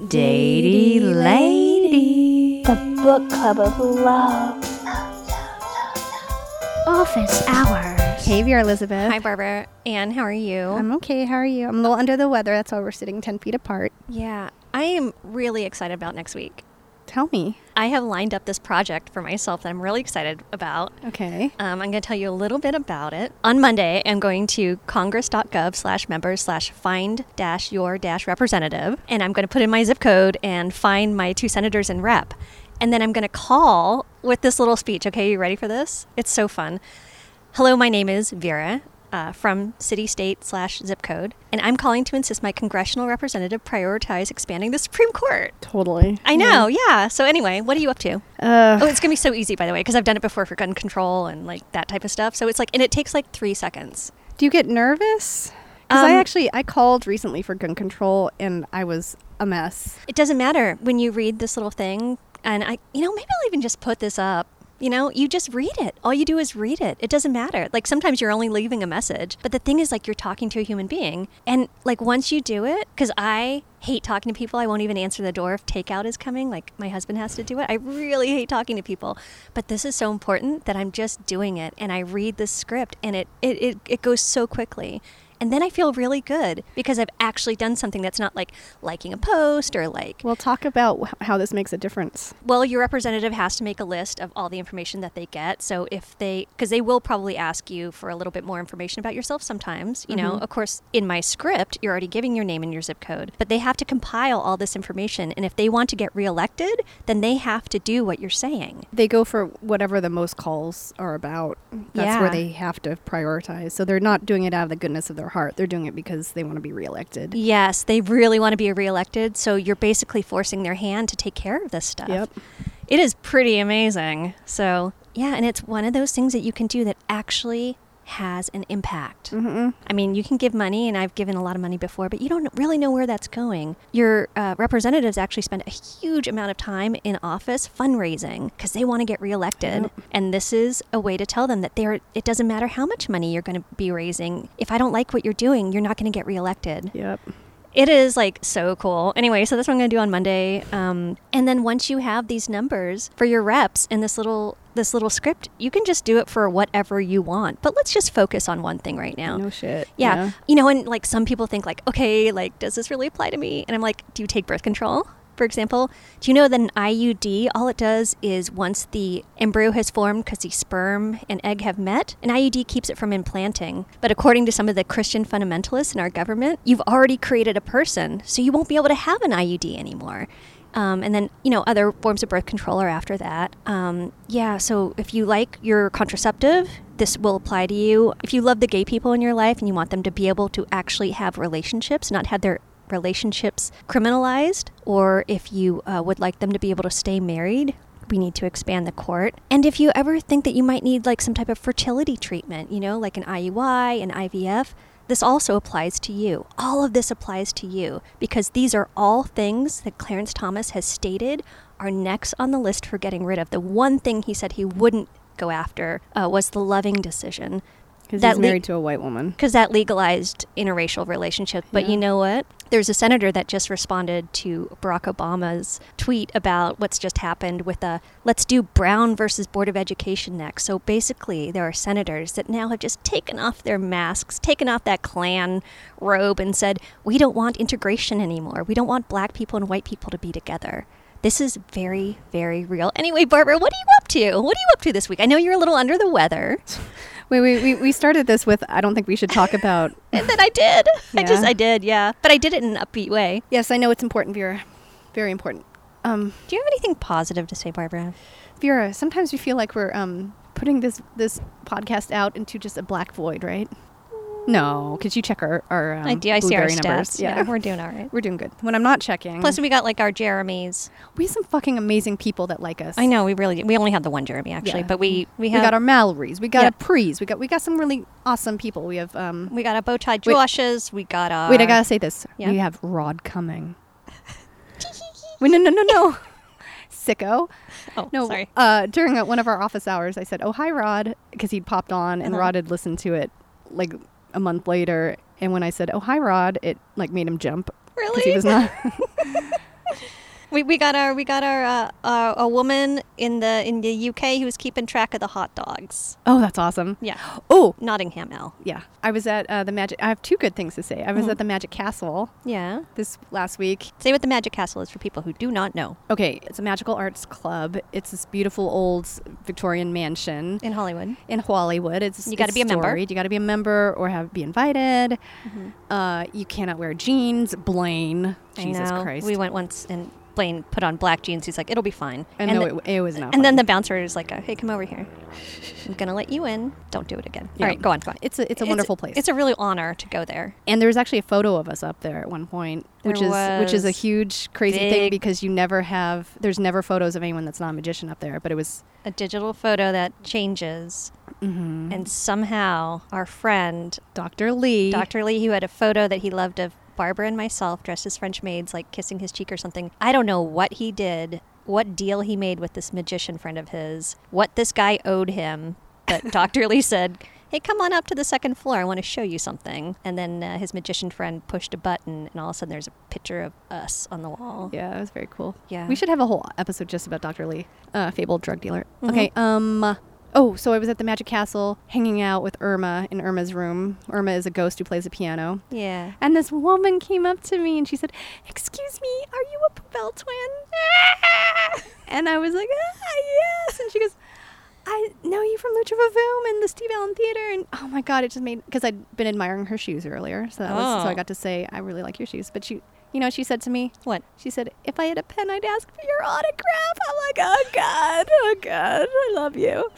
Datey Lady. The book club of love. Office hours. Hey, Vera Elizabeth. Hi, Barbara. Anne, how are you? I'm okay. How are you? I'm a little under the weather. That's why we're sitting 10 feet apart. yeah, I am really excited about next week. Tell me. I have lined up this project for myself that I'm really excited about. Okay. Um, I'm going to tell you a little bit about it. On Monday, I'm going to congress.gov slash members slash find dash your dash representative. And I'm going to put in my zip code and find my two senators and rep. And then I'm going to call with this little speech. Okay, you ready for this? It's so fun. Hello, my name is Vera. Uh, from city, state, slash zip code, and I'm calling to insist my congressional representative prioritize expanding the Supreme Court. Totally. I know, yeah. So anyway, what are you up to? Uh, Oh, it's gonna be so easy, by the way, because I've done it before for gun control and like that type of stuff. So it's like, and it takes like three seconds. do you get nervous? Because I Um, actually I called recently for gun control and I was a mess. It doesn't matter when you read this little thing, and I, you know, maybe I'll even just put this up. You know, you just read it. All you do is read it. It doesn't matter. Like sometimes you're only leaving a message, but the thing is, like, you're talking to a human being. And like once you do it, because I hate talking to people, I won't even answer the door if takeout is coming. Like my husband has to do it. I really hate talking to people. But this is so important that I'm just doing it and I read the script and it, it, it, it goes so quickly. And then I feel really good because I've actually done something that's not like liking a post or like Well, talk about how this makes a difference. well, your representative has to make a list of all the information that they get. So if they, because they will probably ask you for a little bit more information about yourself sometimes. You know, mm-hmm. of course, in my script, you're already giving your name and your zip code, but they have to compile all this information. And if they want to get reelected, then they have to do what you're saying. They go for whatever the most calls are about. That's Yeah. where they have to prioritize. So they're not doing it out of the goodness of their heart. They're doing it because they want to be reelected. Yes, they really want to be reelected. So you're basically forcing their hand to take care of this stuff. Yep. It is pretty amazing. So, yeah, and it's one of those things that you can do that actually has an impact. Mm-hmm. I mean, you can give money, and I've given a lot of money before, but you don't really know where that's going. Your uh, representatives actually spend a huge amount of time in office fundraising because they want to get reelected, Yep. and this is a way to tell them that they're. It doesn't matter how much money you're going to be raising. If I don't like what you're doing, you're not going to get reelected. Yep. It is like so cool. Anyway, so that's what I'm going to do on Monday. Um, and then once you have these numbers for your reps in this little this little script, you can just do it for whatever you want. But let's just focus on one thing right now. No shit. Yeah. You know, and like some people think like, okay, like does this really apply to me? And I'm like, do you take birth control? For example, do you know that an IUD, all it does is once the embryo has formed because the sperm and egg have met, an IUD keeps it from implanting. But according to some of the Christian fundamentalists in our government, you've already created a person, so you won't be able to have an IUD anymore. Um, and then, you know, other forms of birth control are after that. Um, yeah, so if you like your contraceptive, this will apply to you. If you love the gay people in your life and you want them to be able to actually have relationships, not have their relationships criminalized, or if you uh, would like them to be able to stay married, we need to expand the court. And if you ever think that you might need like some type of fertility treatment, you know, like an IUI, an IVF, this also applies to you. All of this applies to you because these are all things that Clarence Thomas has stated are next on the list for getting rid of. The one thing he said he wouldn't go after uh, was the loving decision. Because he's le- married to a white woman. because that legalized interracial relationships. But Yeah. you know what? There's a senator that just responded to Barack Obama's tweet about what's just happened with a let's do Brown versus Board of Education next. So basically, there are senators that now have just taken off their masks, taken off that Klan robe, and said, We don't want integration anymore. We don't want black people and white people to be together. This is very, very real. Anyway, Barbara, what are you up to? What are you up to this week? I know you're a little under the weather. Wait, wait, we, we started this with I don't think we should talk about. And then I did. I just, I did, yeah. But I did it in an upbeat way. yes, I know it's important, Vera. Very important. Um, Do you have anything positive to say, Barbara? Vera, sometimes we feel like we're um, putting this this podcast out into just a black void, right? No, because you check our our um, I do. I see our Blubrry numbers. stats. Yeah. we're doing all right. we're doing good. When I'm not checking, Plus, we got like our Jeremys. we have some fucking amazing people that like us. I know we really we only had the one Jeremy actually, Yeah. but we we We got our Mallory's. We got Yep. a Prees. We got we got some really awesome people. We have um. we got a bow tie Wait. Joshes. We got our Wait, I gotta say this. Yeah. We have Rod coming. Wait, no, no, no, no. Sicko. Oh, No, sorry. Uh, during uh one of our office hours, I said, "Oh, hi, Rod," because he'd popped on, and Uh-huh. Rod had listened to it like a month later. And when I said, "Oh, hi, Rod," it like made him jump because Really? he was not. We, we got our we got our uh, uh, a woman in the in the UK who was keeping track of the hot dogs. Oh, that's awesome. Yeah, Oh, Nottingham L. yeah. I was at uh, the Magic. I have two good things to say. I was Mhm. at the Magic Castle Yeah. this last week. Say what the Magic Castle is for people who do not know Okay, it's a magical arts club. It's this beautiful old Victorian mansion in Hollywood. in Hollywood. It's You gotta be a member. You got to be a member or have be invited. Uh, you cannot wear jeans. Blaine, Jesus know. Christ. We went once and Blaine put on black jeans. He's like, it'll be fine. I and know the- it, it was not. and then the bouncer is like, "Hey, come over here. I'm gonna let you in. Don't do it again." Yeah. All right, go on, go on. it's a it's a wonderful place. It's a really honor to go there. and there was actually a photo of us up there at one point, which is which is a huge crazy thing because you never have there's never photos of anyone that's not a magician up there. But it was A digital photo that changes, Mm-hmm. and somehow our friend Dr. Lee. Dr. Lee, who had a photo that he loved of Barbara and myself dressed as French maids, like kissing his cheek or something. I don't know what he did, what deal he made with this magician friend of his, what this guy owed him. But Dr. Lee said, Hey, come on up to the second floor. I want to show you something. And then uh, his magician friend pushed a button, and all of a sudden there's a picture of us on the wall. Yeah, it was very cool. Yeah. We should have a whole episode just about Dr. Lee, uh, fabled drug dealer. Mhm. Okay. Um. Oh, so I was at the Magic Castle hanging out with Irma in Irma's room. Irma is a ghost who plays the piano. Yeah. And this woman came up to me and she said, Excuse me, are you a Poubelle twin? and I was like, ah, Yes. And she goes, I know you from Lucha Vavoom and the Steve Allen Theater. And oh my God, it just made, because I'd been admiring her shoes earlier. So, that was, so I Oh. got to say, I really like your shoes. But she, you know, she said to me, What? she said, if I had a pen, I'd ask for your autograph. I'm like, oh God, oh God, I love you.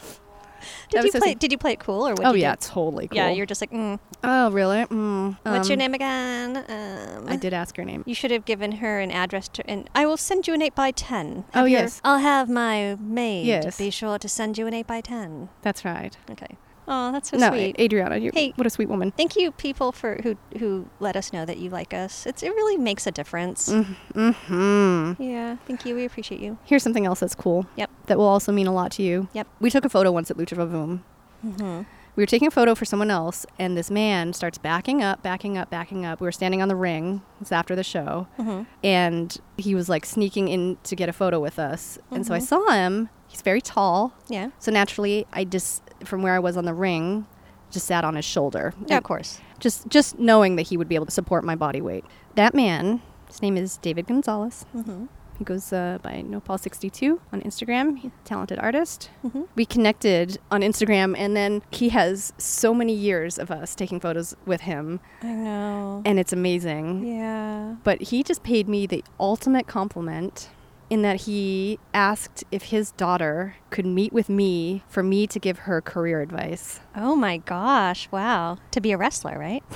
Did you play? Did you play it cool or what? Oh, yeah, totally cool. Yeah, you're just like, mm, Oh, really? Mm, what's your um, name again? Um, I did ask her name. You should have given her an address to, and I will send you an 8 by 10 Oh, your- yes. I'll have my maid Yes. be sure to send you an 8 by 10 That's right. Okay. Oh, that's so no, sweet. Adriana, you Hey. what a sweet woman. Thank you, people, for who who let us know that you like us. It's, it really makes a difference. Mm-hmm. Yeah, thank you. We appreciate you. Here's something else that's cool. Yep. That will also mean a lot to you. Yep. We took a photo once at Lucha Vavoom. Mm-hmm. We were taking a photo for someone else, and this man starts backing up, backing up, backing up. We were standing on the ring. It's after the show. Mm-hmm. And he was like sneaking in to get a photo with us. And so I Mhm. saw him. He's very tall. Yeah. So naturally, I just, from where I was on the ring, just sat on his shoulder. Yeah, of course. Just, just knowing that he would be able to support my body weight. That man, his name is David Gonzalez. Mm-hmm. He goes uh, by NoPaul62 on Instagram. He's a talented artist. Mm-hmm. We connected on Instagram, and then he has so many years of us taking photos with him, I know. and it's amazing. yeah. But he just paid me the ultimate compliment in that he asked if his daughter could meet with me for me to give her career advice. Oh my gosh! Wow. To be a wrestler, right?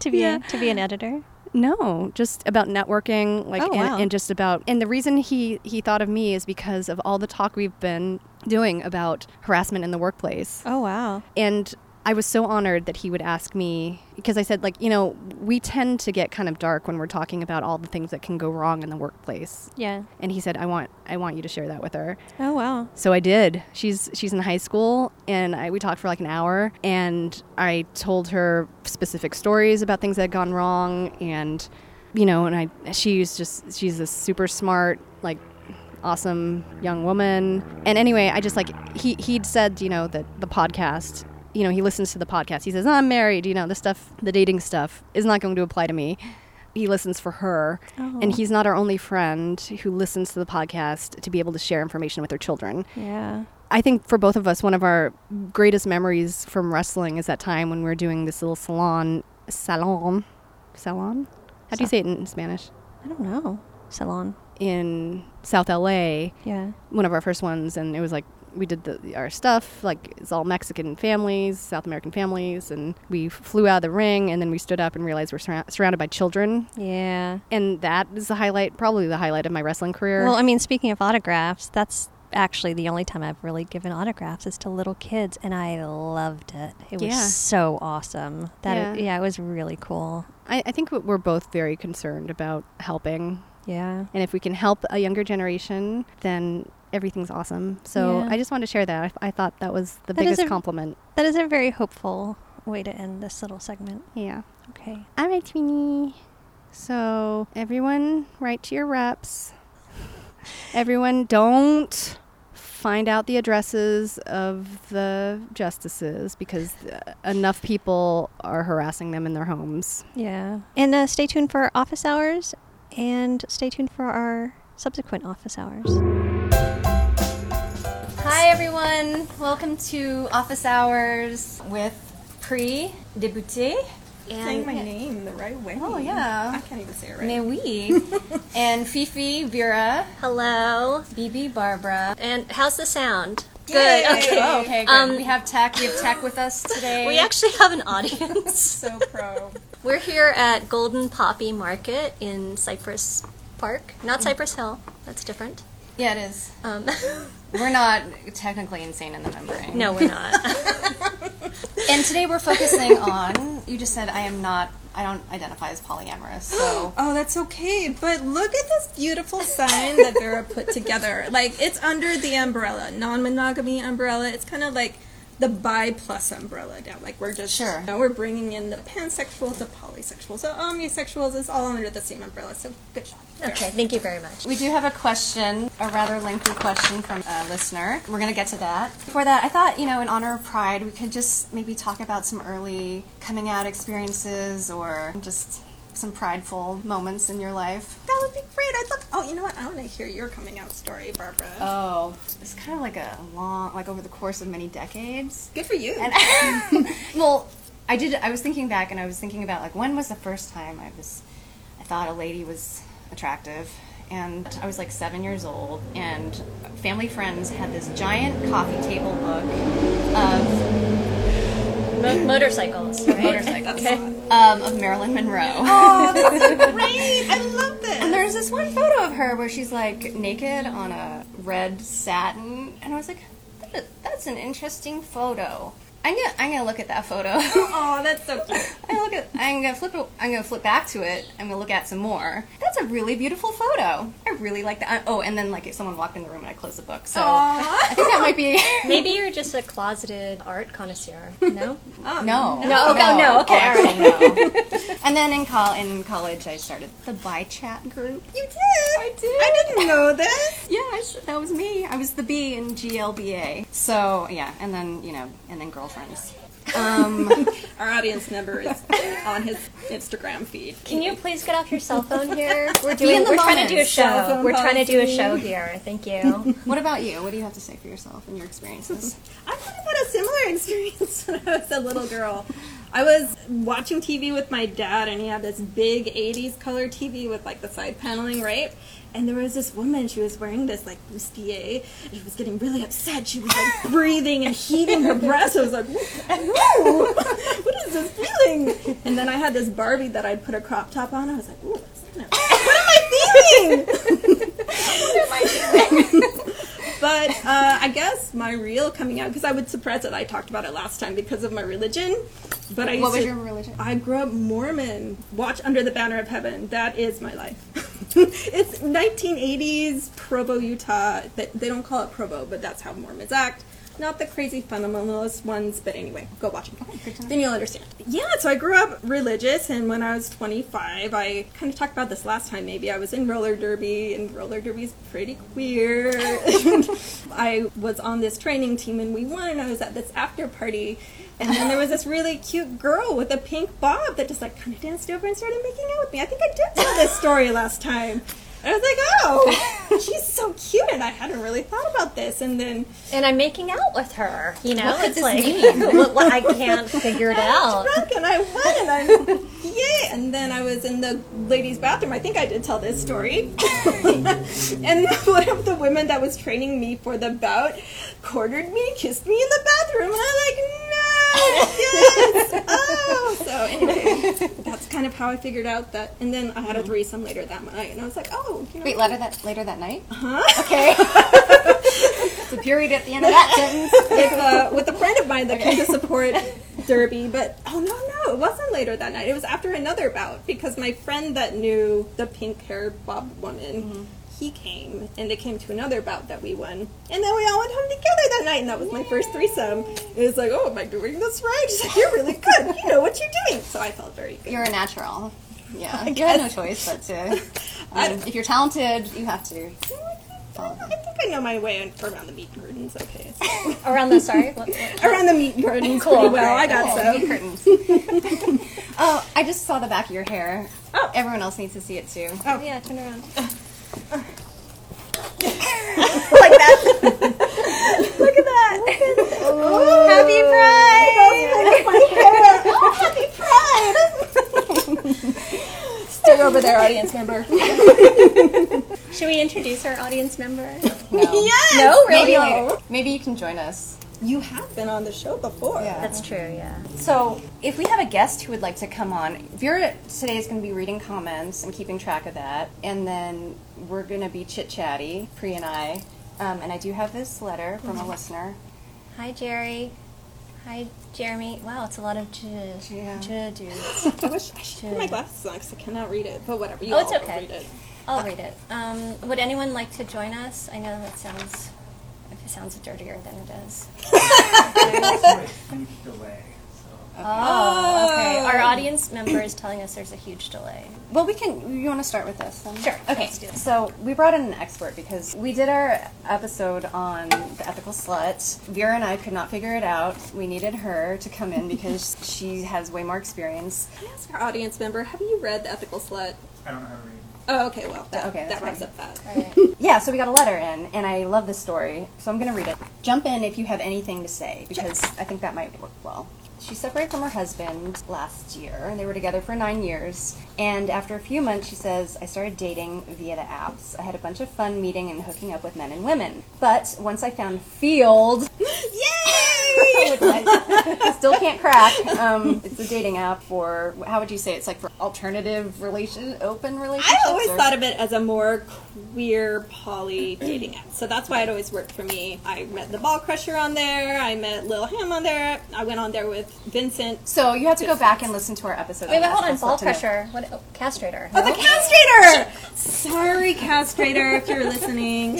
to be Yeah. a, to be an editor. No, just about networking, like, Oh, and, wow. and just about. And the reason he he thought of me is because of all the talk we've been doing about harassment in the workplace. Oh wow. And I was so honored that he would ask me because I said, like, you know, we tend to get kind of dark when we're talking about all the things that can go wrong in the workplace. Yeah. And he said, I want I want you to share that with her. Oh wow. So I did. She's she's in high school, and I, we talked for like an hour, and I told her specific stories about things that had gone wrong, and you know, and I she's just she's a super smart like awesome young woman. And anyway, I just like he he'd said you know that the podcast. You know, he listens to the podcast. He says, "I'm married. You know, the stuff, the dating stuff, is not going to apply to me." He listens for her, and Oh. he's not our only friend who listens to the podcast to be able to share information with their children. Yeah. I think for both of us, one of our greatest memories from wrestling is that time when we were doing this little salon, salon, salon. How do you say it in Spanish? I don't know. Salon. In South LA, Yeah. one of our first ones, and it was like we did the, our stuff. Like it's all Mexican families, South American families, and we flew out of the ring, and then we stood up and realized we're surrounded by children, Yeah. and that is the highlight, probably the highlight of my wrestling career. Well, I mean, speaking of autographs, that's actually the only time I've really given autographs is to little kids, and I loved it. It was Yeah. so awesome. That Yeah. it, yeah, it was really cool. I, I think we're both very concerned about helping Yeah. And if we can help a younger generation, then everything's awesome. So Yeah. I just wanted to share that. I, I thought that was the That biggest a- compliment. That is a very hopeful way to end this little segment. Yeah. Okay. All right, Tweenie. So everyone, write to your reps. Everyone, don't find out the addresses of the justices because uh, enough people are harassing them in their homes. Yeah. And uh, stay tuned for our office hours and stay tuned for our subsequent office hours. Hi everyone, welcome to Office Hours with Pre Débuté. Saying my name the right way. Oh, yeah. I can't even say it right. Newi and Fifi, Vera, Hello. Bibi, Barbara. And how's the sound? Yay. Good. Okay. Oh, okay, good. Um, we have tech. We have tech with us today. We actually have an audience. so pro. We're here at Golden Poppy Market in Cypress Park. Not Cypress Hill. That's different. Yeah, it is. Um, We're not technically insane in the membrane. no, we're not. And today we're focusing on. You just said I am not. I don't identify as polyamorous. So Oh, that's okay. But look at this beautiful sign that Vera put together. Like it's under the umbrella, non-monogamy umbrella. It's kind of like the bi plus umbrella down. Like we're just Sure. You know, we're bringing in the pansexuals, the polysexuals, the omnisexuals. It's all under the same umbrella. So good job. Vera. okay, thank you very much. we do have a question, a rather lengthy question from a listener. We're gonna get to that. Before that, I thought you know, in honor of Pride, we could just maybe talk about some early coming out experiences or just some prideful moments in your life. That would be great. I'd love. Oh, you know what? I want to hear your coming out story, Barbara. Oh, it's kind of like a long, like over the course of many decades. good for you. And well, I did. I was thinking back, and I was thinking about like when was the first time I was, I thought a lady was attractive, and I was like seven years old, and family friends had this giant coffee table book of Mo- motorcycles, right? motorcycles Okay. um, of Marilyn Monroe. oh, that's so great. I love this. And there's this one photo of her where she's like naked on a red satin, and I was like, "That- "That's an interesting photo." I'm gonna, I'm gonna look at that photo. oh, that's so cute. I look at. I'm gonna flip. I'm gonna flip back to it. I'm gonna look at some more. That's a really beautiful photo. I really like that. Oh, and then like if someone walked in the room and I closed the book, so Aw. I think that might be. Maybe you're just a closeted art connoisseur. No? Oh, No. No, oh, oh, okay, no, okay, Oh, actually, no. and then in, col- in college, I started the Bi Chat group. You did. I did. I didn't know this. Yes, that was me. I was the B in GLBA. So yeah, and then you know, and then girlfriends. Um, Our audience member is on his Instagram feed. Can you please get off your cell phone here? We're doing. We're trying to do a show. We're trying to do a show here. Thank you. what about you? What do you have to say for yourself and your experiences? I kind of had a similar experience when I was a little girl. I was watching TV with my dad, and he had this big 80s color TV with like the side paneling, right? And there was this woman, she was wearing this like bustier, and she was getting really upset. She was like breathing and heaving her breath. I was like, "Whoa, what is this feeling? And then I had this Barbie that I'd put a crop top on. I was like, ooh, that's kind of, what am I feeling? But uh, I guess my real coming out, because I would suppress it. I talked about it last time because of my religion. But I What was to- your religion? I grew up Mormon. Watch Under the Banner of Heaven. That is my life. it's 1980s Provo, Utah. They, they don't call it Provo, but that's how Mormons act. Not the crazy fundamentalist ones, but anyway, go watch them. know. Then you'll understand. Yeah, so I grew up religious, and when I was 25, I kind of talked about this last time maybe. I was in roller derby, and roller derby's pretty queer. I was on this training team, and we won, and I was at this after party. And then there was this really cute girl with a pink bob that just like kind of danced over and started making out with me. I think I did tell this story last time. And I was like, oh, she's so cute, and I hadn't really thought about this. And then And I'm making out with her. You know, What it's like what, what- I can't figure it I out. drunk and I won and I yay! And then I was in the ladies' bathroom. I think I did tell this story. and one of the women that was training me for the bout cornered me, kissed me in the bathroom, and I'm like, no, yes, oh. So anyway, that's kind of how I figured out that. And then I had a threesome later that night, and I was like, oh, you know, Wait, later that later that night. huh? Okay. the period at the end of that sentence. with, uh, with a friend of mine that came to support Derby, but oh no, no, it wasn't later that night. It was after another bout because my friend that knew the pink haired bob woman, he came and they came to another bout that we won, and then we all went home together that night, and that was my first threesome. It was like, oh, am I doing this right? She's like, you're really good. You know what you're doing. So I felt very good. You're a natural. Yeah, you had no choice but to. Um, if you're talented, you have to. I think I know my way around the meat curtains. Okay, so. Around the sorry. What, what- around the meat curtains. Cool, pretty well. I got Oh, so. meat curtains. oh, I just saw the back of your hair. Oh. Everyone else needs to see it too. Oh. yeah, turn around. Like that. Look at that. Happy Pride! Oh, happy Pride! Stay over there, audience member. Should we introduce our audience member? No. Yes! No, Maybe, really? like, maybe you can join us. You have been on the show before. Yeah. That's true. Yeah. So, if we have a guest who would like to come on, Vera today is going to be reading comments and keeping track of that, and then we're going to be chit chatty, Pri and I. Um, and I do have this letter from a listener. Hi, Jerry. Hi, Jeremy. Wow, it's a lot of j Yeah. j dudes. I wish I should put my glasses on because I cannot read it. But whatever. You Oh, it's okay. Read it. I'll read it. Um, would anyone like to join us? I know that sounds. It sounds dirtier than it is. huge Oh, okay. Oh. Our audience member is telling us there's a huge delay. Well, we can. You want to start with this? Then? Sure, Okay. let's do it. So we brought in an expert because we did our episode on the ethical slut. Vera and I could not figure it out. We needed her to come in because she has way more experience. Can I ask our audience member, have you read The Ethical Slut? I don't know how to read. Oh, okay. Well, that, Okay, that wraps fine. up that. All right. Yeah, so we got a letter in, and I love this story, so I'm going to read it. Jump in if you have anything to say, because I think that might work well. She separated from her husband last year, and they were together for nine years. And after a few months, she says, I started dating via the apps. I had a bunch of fun meeting and hooking up with men and women. But once I found Feeld, Yay! Which I still can't crack, um, it's a dating app for, how would you say, it's like for alternative relation, open relationships? I always or- thought of it as a more queer poly dating app. So that's why it always worked for me. I met the Ball Crusher on there. I met Lil Ham on there. I went on there with Vincent. So you have to go back and listen to our episode. Wait, wait, hold on. Ball Slut to know. crusher. What? Oh, castrator. Oh, the castrator! Sorry, castrator, if you're listening.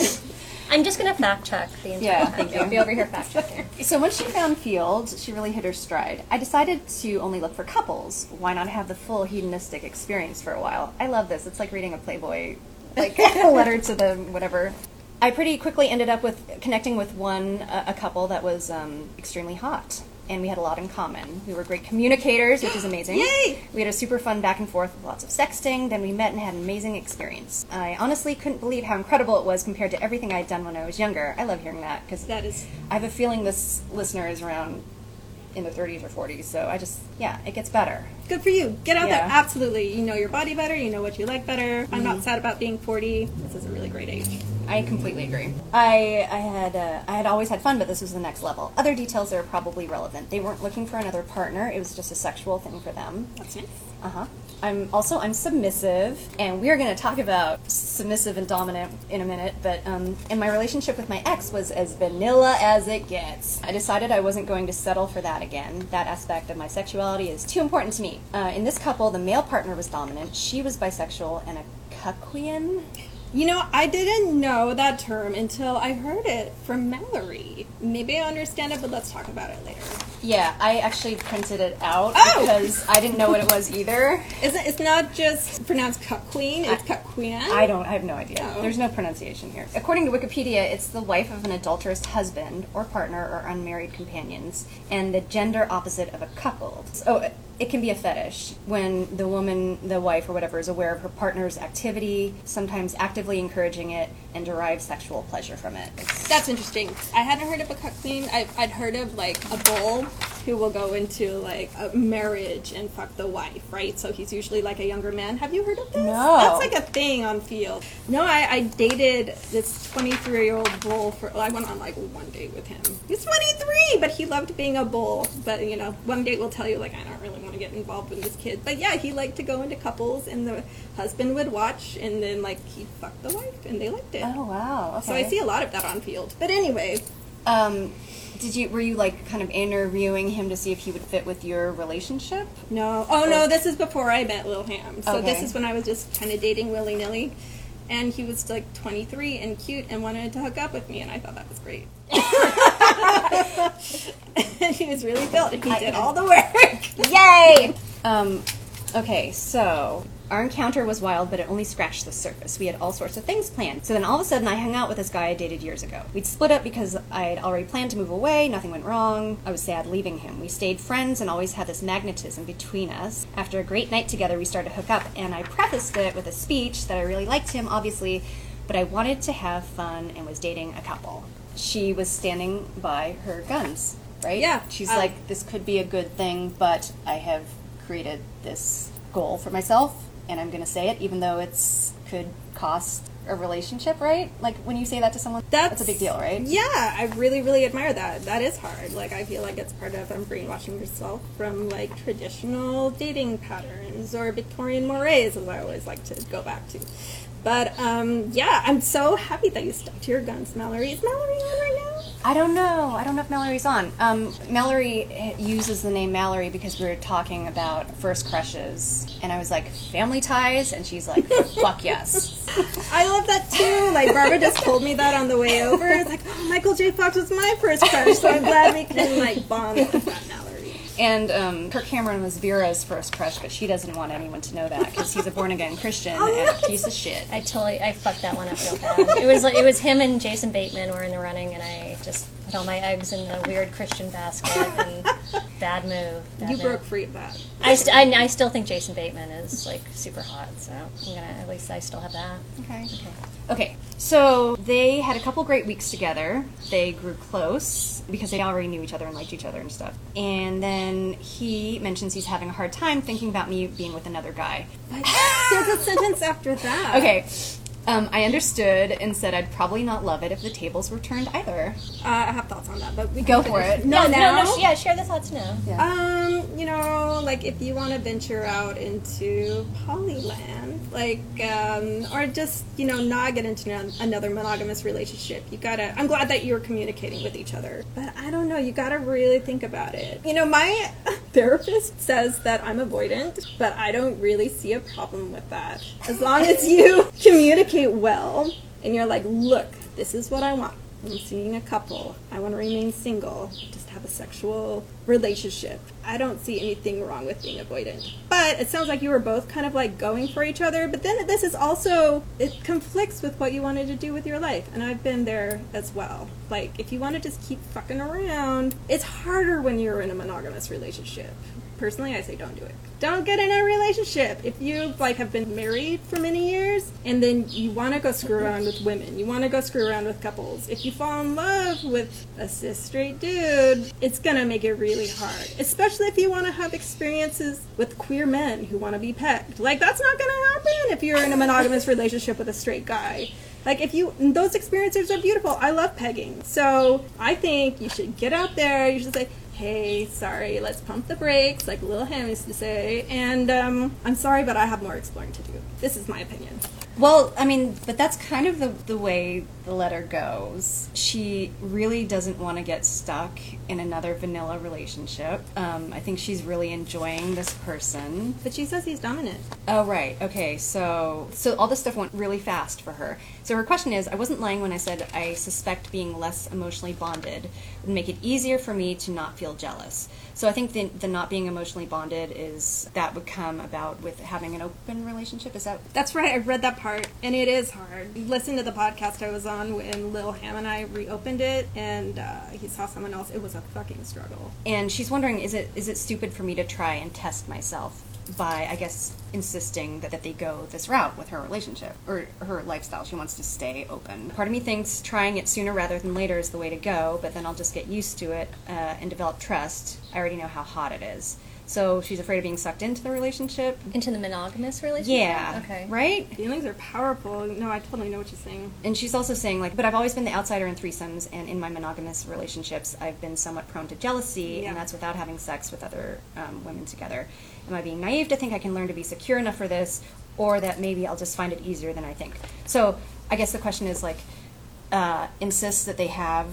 I'm just gonna fact check the entire Yeah, thank you. I'll be over here fact checking. So when she found Feeld, she really hit her stride. I decided to only look for couples. Why not have the full hedonistic experience for a while? I love this. It's like reading a Playboy, like a letter to the whatever. I pretty quickly ended up with connecting with one a, a couple that was um, extremely hot, and we had a lot in common. We were great communicators, which is amazing. Yay! We had a super fun back and forth with lots of sexting. Then we met and had an amazing experience. I honestly couldn't believe how incredible it was compared to everything I had done when I was younger. I love hearing that because That is. I have a feeling this listener is around in the 30s or 40s, so I just, yeah, it gets better. Good for you. Get out Yeah. there. Absolutely. You know your body better. You know what you like better. I'm not mm-hmm. sad about being 40. This is a really great age. I completely agree. I, I had uh, I had always had fun, but this was the next level. Other details are probably relevant. They weren't looking for another partner; it was just a sexual thing for them. That's nice. Uh huh. I'm also I'm submissive, and we are going to talk about submissive and dominant in a minute. But um, and my relationship with my ex was as vanilla as it gets. I decided I wasn't going to settle for that again. That aspect of my sexuality is too important to me. Uh, in this couple, the male partner was dominant. She was bisexual and a cuckquean. You know, I didn't know that term until I heard it from Mallory. Maybe I understand it, but let's talk about it later. Yeah, I actually printed it out Oh! because I didn't know what it was either. Isn't it's not just pronounced cut queen? It's cut queen. I don't. I have no idea. Oh. There's no pronunciation here. According to Wikipedia, it's the wife of an adulterous husband or partner or unmarried companions, and the gender opposite of a couple. Oh, it can be a fetish when the woman, the wife or whatever, is aware of her partner's activity, sometimes actively encouraging it, and derive sexual pleasure from it. It's, That's interesting. I hadn't heard of a cuck queen. I, I'd heard of like a bull who will go into like a marriage and fuck the wife, right? So he's usually like a younger man. Have you heard of this? No. That's like a thing on Feeld. No, I, I dated this 23 year old bull for. I went on like one date with him. He's 23, but he loved being a bull. But you know, one date will tell you like I don't really want to get involved with this kid. But yeah, he liked to go into couples, and the husband would watch, and then like he fucked the wife, and they liked it. oh wow. Okay. So I see a lot of that on Feeld. But anyway, Um, did you were you like kind of interviewing him to see if he would fit with your relationship? no. Oh no, this is before I met Lil Ham. So this is when I was just kind of dating willy nilly. And he was like 23 and cute and wanted to hook up with me, and I thought that was great. and he was really built, and he did all the work. Yay! Um, okay, so Our encounter was wild, but it only scratched the surface. We had all sorts of things planned. So then all of a sudden, I hung out with this guy I dated years ago. We'd split up because I'd already planned to move away, nothing went wrong. I was sad leaving him. We stayed friends and always had this magnetism between us. After a great night together, we started to hook up, and I prefaced it with a speech that I really liked him, obviously, but I wanted to have fun and was dating a couple. She was standing by her guns, right? Yeah. She's Um, like, this could be a good thing, but I have created this goal for myself, and I'm going to say it, even though it's could cost a relationship, right? Like when you say that to someone, that's, a big deal, right? Yeah, I really, really admire that. That is hard. Like, I feel like it's part of um, brainwashing yourself from like traditional dating patterns or Victorian mores, as I always like to go back to. But um, yeah, I'm so happy that you stuck to your guns, Mallory. Is Mallory on right now? I don't know. I don't know if Mallory's on. Um, Mallory uses the name Mallory because we were talking about first crushes, and I was like, family ties, and she's like, fuck yes. I love that too. Like Barbara just told me that on the way over. It's like, oh, Michael J. Fox was my first crush, so I'm glad we can like bond with that Mallory. And um, Kirk Cameron was Vera's first crush, but she doesn't want anyone to know that because he's a born again Christian and a piece of shit. I totally I fucked that one up real bad. It was like it was him and Jason Bateman were in the running, and I just put all my eggs in the weird Christian basket. And bad move. Bad You move. broke free of that. I, st- I, I still think Jason Bateman is like super hot, so I'm gonna at least I still have that. Okay. Okay. So they had a couple great weeks together. They grew close because they already knew each other and liked each other and stuff. And then he mentions he's having a hard time thinking about me being with another guy. There's a sentence after that. Okay. Um, I understood and said I'd probably not love it if the tables were turned either. Uh, I have thoughts on that, but we Go for it. No, yeah, now. no, no, yeah, share the thoughts now. Um, you know, like if you want to venture out into polyland, like, um, or just you know not get into an- another monogamous relationship, you gotta. I'm glad that you're communicating with each other, but I don't know. You gotta really think about it. You know, my therapist says that I'm avoidant, but I don't really see a problem with that as long as you communicate well and you're like, look, this is what I want. I'm seeing a couple. I want to remain single. Have a sexual relationship. I don't see anything wrong with being avoidant. But it sounds like you were both kind of like going for each other. But then this is also, it conflicts with what you wanted to do with your life. And I've been there as well. Like, if you want to just keep fucking around, it's harder when you're in a monogamous relationship. Personally, I say don't do it. Don't get in a relationship. If you like have been married for many years and then you want to go screw around with women, you want to go screw around with couples. If you fall in love with a cis straight dude, it's gonna make it really hard. Especially if you want to have experiences with queer men who want to be pegged. Like that's not gonna happen if you're in a monogamous relationship with a straight guy. Like if you those experiences are beautiful. I love pegging. So I think you should get out there. You should say, "Hey, sorry, let's pump the brakes," like Lil Ham used to say. And um, I'm sorry, but I have more exploring to do. This is my opinion. Well, I mean, but that's kind of the, the way the letter goes. She really doesn't want to get stuck in another vanilla relationship. Um, I think she's really enjoying this person. But she says he's dominant. Oh, right. Okay. So, so all this stuff went really fast for her. So her question is, I wasn't lying when I said I suspect being less emotionally bonded would make it easier for me to not feel jealous. So I think the, the not being emotionally bonded is that would come about with having an open relationship. Is that That's right. I read that part, and it is hard. Listen to the podcast I was on when Lil Ham and I reopened it, and uh, he saw someone else. It was a fucking struggle. and she's wondering is it is it stupid for me to try and test myself by I guess insisting that, that they go this route with her relationship or her lifestyle. She wants to stay open. Part of me thinks trying it sooner rather than later is the way to go, but then I'll just get used to it uh, and develop trust. I already know how hot it is. So she's afraid of being sucked into the relationship. Into the monogamous relationship. Yeah. Okay. Right? Feelings are powerful. No, I totally know what you're saying. And she's also saying, like, but I've always been the outsider in threesomes, and in my monogamous relationships, I've been somewhat prone to jealousy, Yeah. and that's without having sex with other um, women together. Am I being naive to think I can learn to be secure enough for this, or that maybe I'll just find it easier than I think? So I guess the question is, like, uh, insist that they have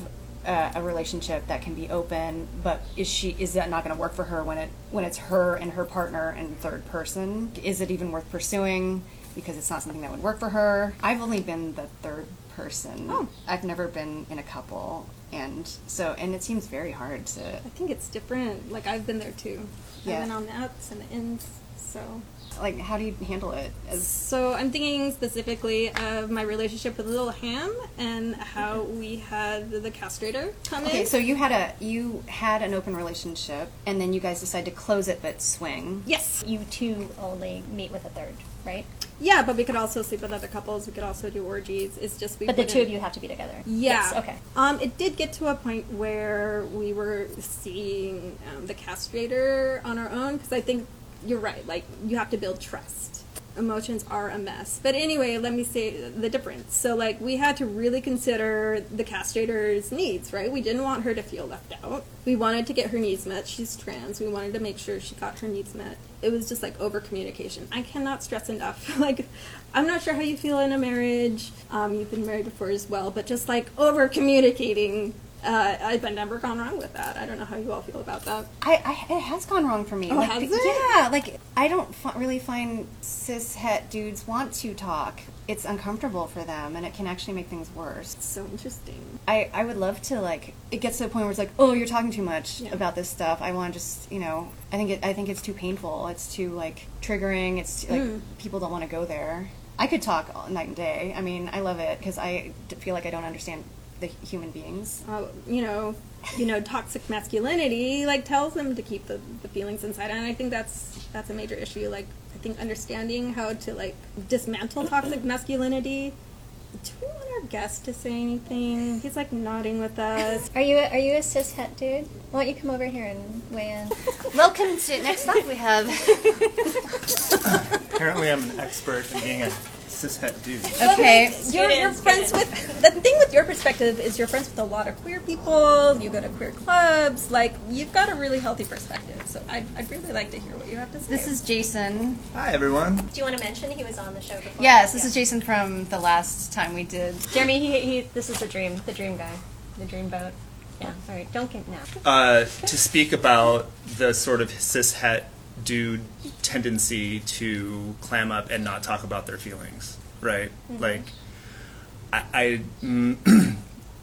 uh, a relationship that can be open, but is she is that not going to work for her when it when it's her and her partner and third person? Is it even worth pursuing because it's not something that would work for her? I've only been the third person. Oh. I've never been in a couple, and so and it seems very hard to. I think it's different. Like I've been there too. Yeah. I've been on the ups and the ins. So Like, how do you handle it? As So I'm thinking specifically of my relationship with Little Ham and how we had the castrator come okay, in. so you had a you had an open relationship, and then you guys decided to close it but swing. yes, You two only meet with a third, right? yeah, but we could also sleep with other couples. We could also do orgies. It's just we. But the two of wouldn't- you have to be together. Yeah. Yes, okay. Um, it did get to a point where we were seeing um, the castrator on our own because I think you're right. Like you have to build trust. Emotions are a mess. But anyway, let me say the difference. So like we had to really consider the castrator's needs, right? We didn't want her to feel left out. We wanted to get her needs met. She's trans. We wanted to make sure she got her needs met. It was just like over communication. I cannot stress enough. like I'm not sure how you feel in a marriage. Um, you've been married before as well, but just like over communicating. Uh, I've been never gone wrong with that. I don't know how you all feel about that. I, I it has gone wrong for me. Oh, like, has it? Yeah, like I don't f- really find cis het dudes want to talk. It's uncomfortable for them, and it can actually make things worse. It's so interesting. I, I would love to like it gets to the point where it's like oh you're talking too much Yeah. about this stuff I want to just you know I think it I think it's too painful it's too like triggering it's too, like Mm. people don't want to go there I could talk all night and day I mean I love it because I feel like I don't understand the human beings uh, you know, you know, toxic masculinity like tells them to keep the, the feelings inside, and I think that's that's a major issue. Like, I think understanding how to like dismantle toxic masculinity. Do we want our guest to say anything? He's like nodding with us. Are you a, are you a cis het dude? Why don't you come over here and weigh in? welcome to next up we have Apparently, I'm an expert in being a cishet dude. okay You're, you're friends with the thing with your perspective is you're friends with a lot of queer people. You go to queer clubs. Like you've got a really healthy perspective. So I'd, I'd really like to hear what you have to say. this is Jason Hi, everyone. Do you want to mention he was on the show before? yes this Yeah. is Jason from the last time we did Jeremy. He, he this is the dream the dream guy the dream boat. Yeah. All right. Don't get now. uh, to speak about the sort of cishet dude tendency to clam up and not talk about their feelings, right? Like, I, I mm,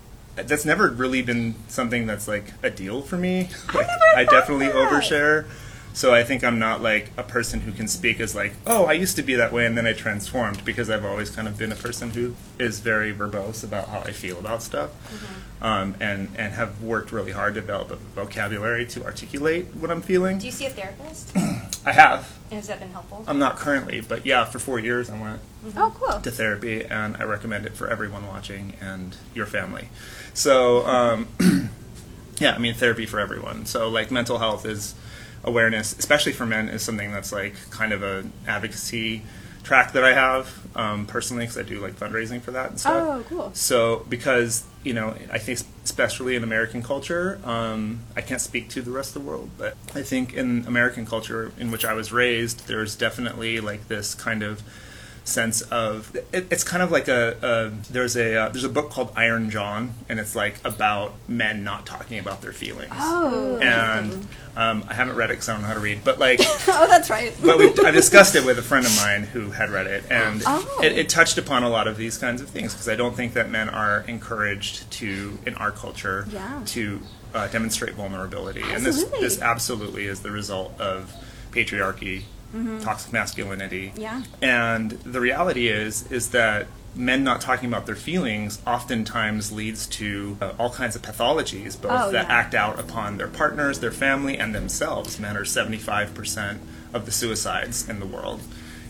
that's never really been something that's like a deal for me. Like, I definitely overshare. So I think I'm not like a person who can speak as like, oh, I used to be that way and then I transformed because I've always kind of been a person who is very verbose about how I feel about stuff, um, and and have worked really hard to develop a vocabulary to articulate what I'm feeling. do you see a therapist I have. and has that been helpful I'm not currently, but yeah, for four years I went oh, cool. to therapy, and I recommend it for everyone watching and your family. So, um, yeah, I mean, therapy for everyone. So, like, mental health is awareness, especially for men, is something that's like kind of a advocacy track that I have um, personally because I do like fundraising for that and stuff. Oh, cool. So, because you know, I think especially in American culture, um, I can't speak to the rest of the world, but I think in American culture in which I was raised, there's definitely like this kind of sense of it, it's kind of like a, a there's a uh, there's a book called Iron John, and it's like about men not talking about their feelings. Oh. And um, I haven't read it because I don't know how to read, but like Oh, that's right. but we, I discussed it with a friend of mine who had read it, and Oh. it, it touched upon a lot of these kinds of things because I don't think that men are encouraged to, in our culture, Yeah. to uh, demonstrate vulnerability, and this this absolutely is the result of patriarchy, toxic masculinity, Mm-hmm. Yeah. and the reality is is that men not talking about their feelings oftentimes leads to uh, all kinds of pathologies both Oh, that yeah. act out upon their partners their family and themselves men are 75% of the suicides in the world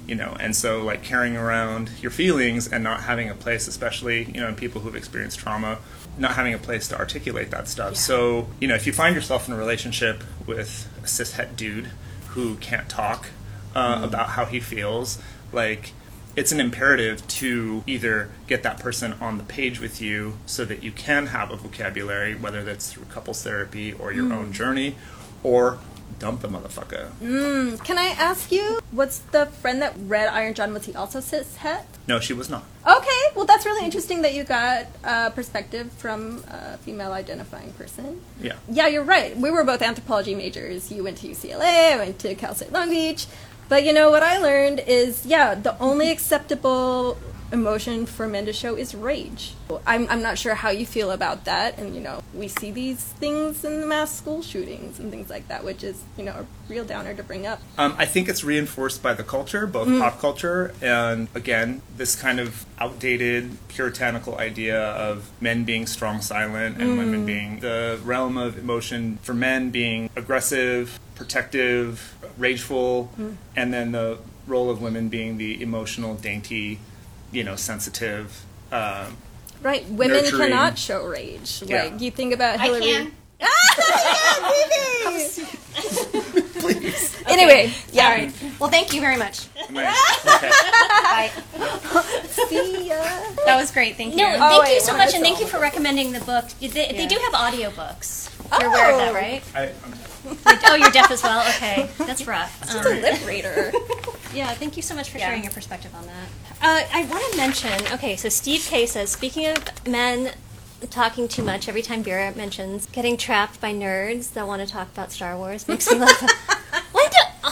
you know and so like carrying around your feelings and not having a place especially you know in people who've experienced trauma not having a place to articulate that stuff so you know if you find yourself in a relationship with a cishet dude who can't talk uh, about how he feels like it's an imperative to either get that person on the page with you so that you can have a vocabulary, whether that's through couples therapy or your own journey, or dump the motherfucker. Mm. Can I ask you, what's the friend that read Iron John? Was he also cis het? No, she was not. Okay, well, that's really interesting that you got uh, perspective from a female identifying person. Yeah. Yeah, you're right. We were both anthropology majors. You went to UCLA, I went to Cal State Long Beach. But you know what I learned is, yeah, the only acceptable emotion for men to show is rage. I'm, I'm not sure how you feel about that. And, you know, we see these things in the mass school shootings and things like that, which is, you know, a real downer to bring up. Um, I think it's reinforced by the culture, both mm. pop culture and, again, this kind of outdated puritanical idea of men being strong silent and women mm. being the realm of emotion for men being aggressive, protective, rageful, mm. and then the role of women being the emotional, dainty, you know, sensitive. Um, Right. Women Nurturing. cannot show rage. Yeah. Like, you think about I Hillary. can. please. Anyway, yeah. All right. Well, thank you very much. Am I- okay. Bye. See ya. That was great. Thank you. No, Oh, thank wait, you so much, and thank you for recommending the book. They, they do have audiobooks. Oh. You're aware of that, right? I, I'm- oh, you're deaf as well. Okay, that's rough. Just Um, a lip reader. Yeah, thank you so much for Yeah. sharing your perspective on that. Uh, I want to mention, okay, so Steve K says, speaking of men talking too much, every time Vera mentions getting trapped by nerds that want to talk about Star Wars, makes me laugh. When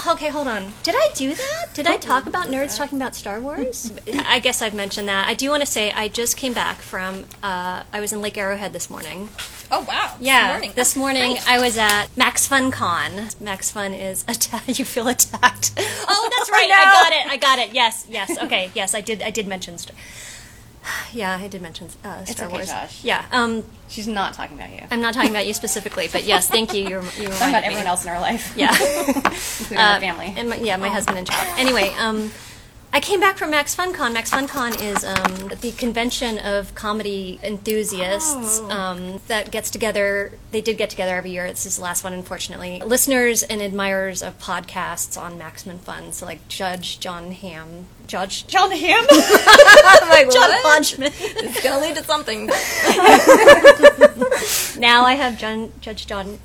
okay, hold on. Did I do that? Did I talk about nerds talking about Star Wars? I guess I've mentioned that. I do want to say I just came back from, uh, I was in Lake Arrowhead this morning. Oh, wow. Yeah, Morning. this morning I was at Max Fun Con. Max Fun is atta- you feel attacked. Oh, that's right. I got it. I got it. Yes, yes. Okay, yes. I did. I did mention. Star- yeah, I did mention uh, Star okay, Wars. Josh. Yeah. Um, She's not talking about you. I'm not talking about you specifically, but yes, thank you. You're, you talking about everyone else in our life. Yeah. including Uh, our family. And my, yeah, my husband and child. Anyway, um, I came back from Max FunCon. Max FunCon is um, the convention of comedy enthusiasts um, that gets together. They did get together every year. This is the last one, unfortunately. Listeners and admirers of podcasts on Maximum Fun. So, like Judge John Ham, Judge John Ham, like, John what? Hodgman. It's gonna lead to something. now I have John, Judge John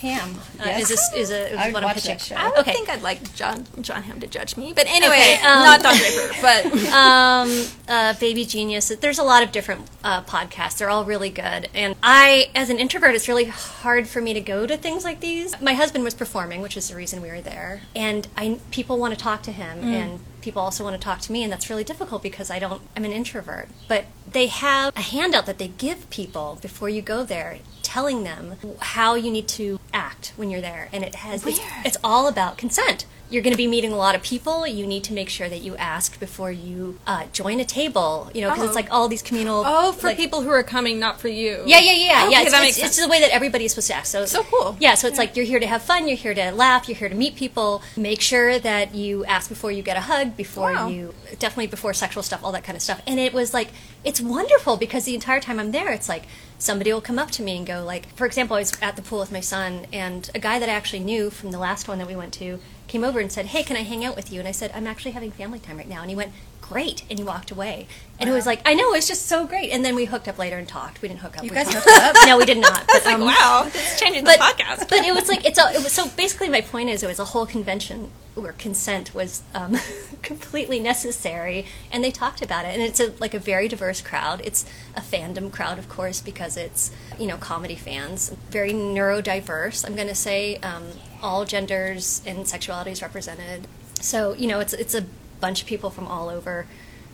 Ham. Uh, Yes. Is this is a is what I'm pitching. that show. I Okay. think I'd like John John Hamm to judge me, but anyway, Okay, um, not Don Draper. But um, uh, Baby Genius. There's a lot of different uh, podcasts. They're all really good. And I, as an introvert, it's really hard for me to go to things like these. My husband was performing, which is the reason we were there. And I, people want to talk to him, and people also want to talk to me, and that's really difficult because I don't. I'm an introvert. But they have a handout that they give people before you go there, telling them how you need to act when you're there, and it has. It's, it's all about consent you're going to be meeting a lot of people. You need to make sure that you ask before you uh, join a table. You know, because it's Oh. like all these communal. oh, for like- people who are coming, not for you. Yeah, yeah, yeah, Okay, yeah. It's, that it's, makes it's sense. the way that everybody is supposed to act. So, So cool. Yeah, so it's like you're here to have fun. You're here to laugh. You're here to meet people. Make sure that you ask before you get a hug. Before Wow. you definitely before sexual stuff, all that kind of stuff. And it was like it's wonderful because the entire time I'm there, it's like somebody will come up to me and go like, for example, I was at the pool with my son, and a guy that I actually knew from the last one that we went to came over and said, "Hey, can I hang out with you?" And I said, "I'm actually having family time right now." And he went, "Great," and he walked away. And it was like, I know, it's just so great. And then we hooked up later and talked. We didn't hook up. You we guys talked. hooked up? No, we did not. But, um, wow, this is changing the podcast. but it was like it's a, it was so basically my point is it was a whole convention where consent was um, completely necessary and they talked about it and it's a, like a very diverse crowd it's a fandom crowd of course because it's you know comedy fans very neurodiverse i'm going to say um, all genders and sexualities represented so you know it's it's a bunch of people from all over